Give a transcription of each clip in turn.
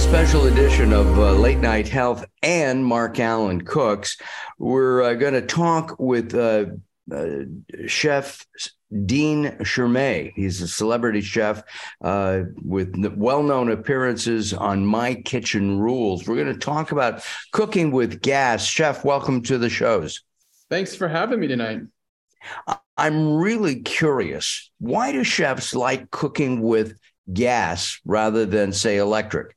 special edition of uh, Late Night Health and Mark Alyn Cooks. We're uh, going to talk with uh, uh Chef Dean Sheremet. He's a celebrity chef uh, with well known appearances on My Kitchen Rules. We're going to talk about cooking with gas. Chef, welcome to the shows. Thanks for having me tonight. I'm really curious. Why do chefs like cooking with gas rather than, say, electric?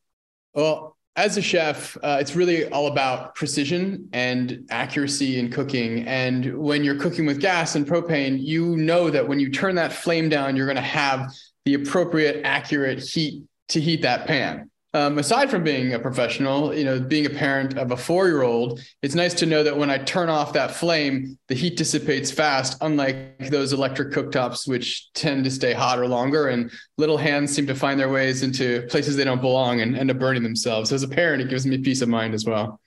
Well, as a chef, uh, it's really all about precision and accuracy in cooking. And when you're cooking with gas and propane, you know that when you turn that flame down, you're going to have the appropriate, accurate heat to heat that pan um, aside from being a professional, you know, being a parent of a four year old, it's nice to know that when I turn off that flame, the heat dissipates fast, unlike those electric cooktops, which tend to stay hotter longer. And little hands seem to find their ways into places they don't belong and end up burning themselves. So as a parent, it gives me peace of mind as well.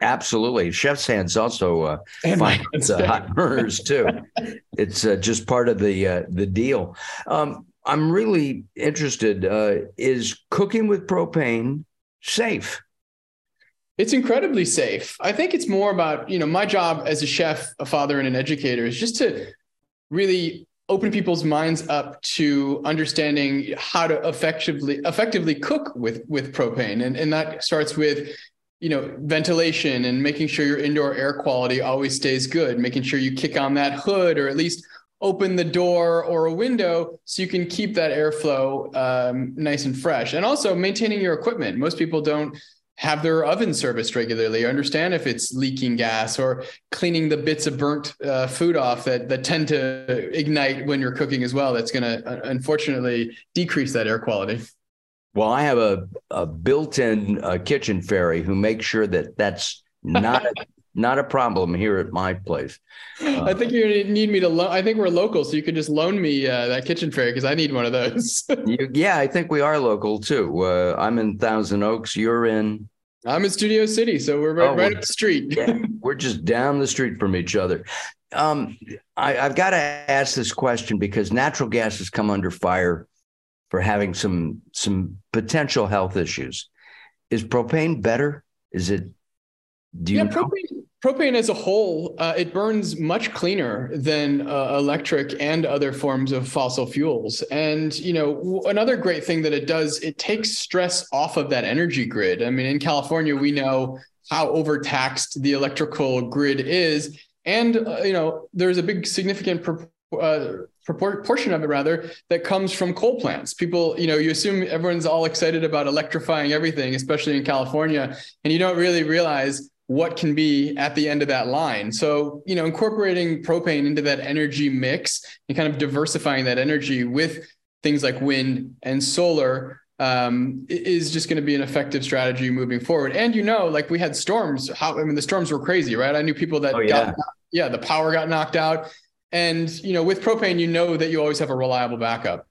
Absolutely, chef's hands also uh, find the hot burners too. it's uh, just part of the uh, the deal. Um, I'm really interested. Uh, is cooking with propane safe? It's incredibly safe. I think it's more about, you know, my job as a chef, a father, and an educator is just to really open people's minds up to understanding how to effectively effectively cook with with propane. And, and that starts with you know ventilation and making sure your indoor air quality always stays good making sure you kick on that hood or at least open the door or a window so you can keep that airflow um, nice and fresh. And also maintaining your equipment. Most people don't have their oven serviced regularly. Understand if it's leaking gas or cleaning the bits of burnt uh, food off that that tend to ignite when you're cooking as well. That's going to uh, unfortunately decrease that air quality. Well, I have a, a built-in uh, kitchen fairy who makes sure that that's not a, not a problem here at my place. Uh, I think you need me to. Lo- I think we're local, so you could just loan me uh, that kitchen fairy because I need one of those. you, yeah, I think we are local too. Uh, I'm in Thousand Oaks. You're in. I'm in Studio City, so we're right, oh, right up the street. yeah, we're just down the street from each other. Um, I, I've got to ask this question because natural gas has come under fire for having some some potential health issues. Is propane better? Is it do you yeah, propane, propane as a whole, uh, it burns much cleaner than uh, electric and other forms of fossil fuels. And you know, w- another great thing that it does, it takes stress off of that energy grid. I mean, in California, we know how overtaxed the electrical grid is, and uh, you know, there's a big significant. Pro- uh, proportion of it rather that comes from coal plants people you know you assume everyone's all excited about electrifying everything especially in california and you don't really realize what can be at the end of that line. So, you know, incorporating propane into that energy mix and kind of diversifying that energy with things like wind and solar um, is just going to be an effective strategy moving forward. And you know, like we had storms. How I mean, the storms were crazy, right? I knew people that oh, yeah. got yeah, the power got knocked out. And you know, with propane, you know that you always have a reliable backup.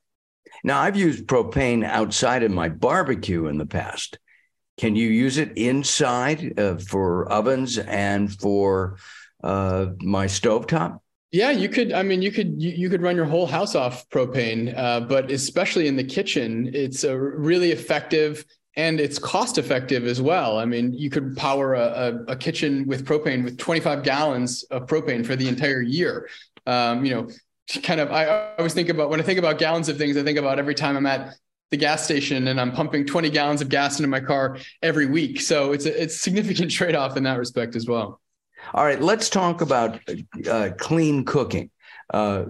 Now, I've used propane outside of my barbecue in the past. Can you use it inside uh, for ovens and for uh, my stovetop? Yeah, you could. I mean, you could you, you could run your whole house off propane, uh, but especially in the kitchen, it's a really effective and it's cost effective as well. I mean, you could power a, a, a kitchen with propane with 25 gallons of propane for the entire year. Um, you know, kind of. I, I always think about when I think about gallons of things, I think about every time I'm at the gas station and I'm pumping 20 gallons of gas into my car every week. So it's a, it's significant trade off in that respect as well. All right, let's talk about uh, clean cooking. Uh,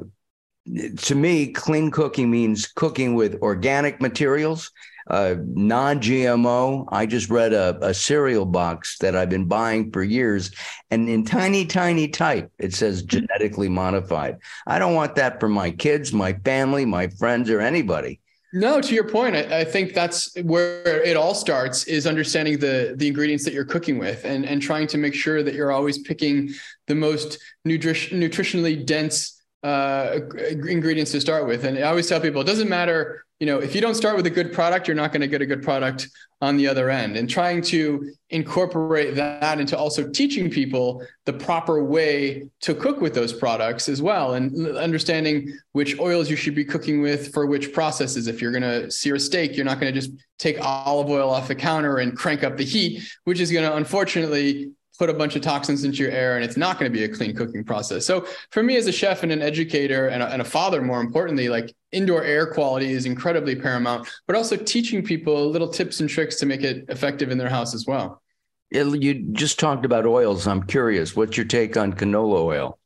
to me, clean cooking means cooking with organic materials, uh, non GMO. I just read a, a, cereal box that I've been buying for years, and in tiny, tiny type, it says genetically modified. I don't want that for my kids, my family, my friends, or anybody. No, to your point, I, I, think that's where it all starts is understanding the the ingredients that you're cooking with and and trying to make sure that you're always picking the most nutrition nutritionally dense uh, ingredients to start with. And I always tell people it doesn't matter, you know, if you don't start with a good product, you're not going to get a good product on the other end. And trying to incorporate that into also teaching people the proper way to cook with those products as well, and understanding which oils you should be cooking with for which processes. If you're going to sear a steak, you're not going to just take olive oil off the counter and crank up the heat, which is going to unfortunately put a bunch of toxins into your air and it's not going to be a clean cooking process. So for me as a chef and an educator and a, and a, father, more importantly, like indoor air quality is incredibly paramount, but also teaching people little tips and tricks to make it effective in their house as well. You just talked about oils. I'm curious, what's your take on canola oil?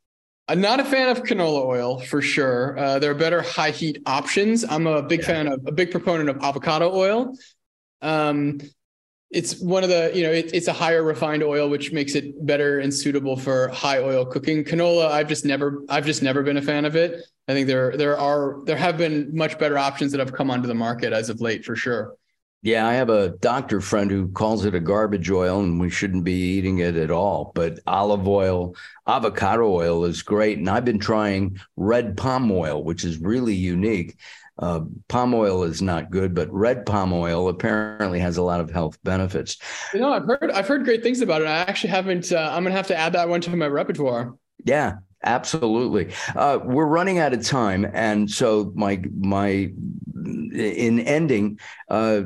I'm not a fan of canola oil for sure. Uh, there are better high heat options. I'm a big yeah. fan of a big proponent of avocado oil. Um, it's one of the you know it, it's a higher refined oil which makes it better and suitable for high oil cooking. Canola i've just never i've just never been a fan of it. I think there there are there have been much better options that have come onto the market as of late for sure. Yeah i have a doctor friend who calls it a garbage oil and we shouldn't be eating it at all. But olive oil avocado oil is great. And i've been trying red palm oil which is really unique uh, palm oil is not good, but red palm oil apparently has a lot of health benefits. You know, I've heard I've heard great things about it. I actually haven't. Uh, I'm gonna have to add that one to my repertoire. Yeah, absolutely. Uh, we're running out of time, and so my my in ending, uh,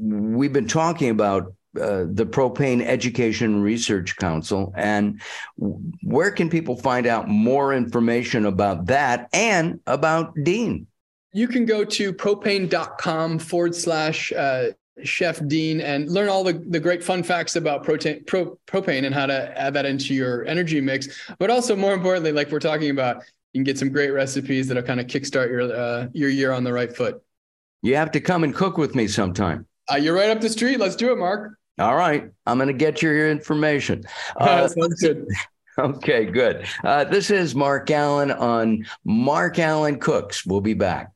we've been talking about uh, the Propane Education Research Council. And where can people find out more information about that and about Dean? You can go to propane.com forward slash uh, Chef Dean and learn all the, the great fun facts about protein, pro, propane and how to add that into your energy mix. But also, more importantly, like we're talking about, you can get some great recipes that'll kind of kickstart your uh, your year on the right foot. You have to come and cook with me sometime. Uh, you're right up the street. Let's do it, Mark. All right. I'm going to get your information. Uh, Sounds good. Okay, good. Uh, this is Mark Alyn on Mark Alyn Cooks. We'll be back.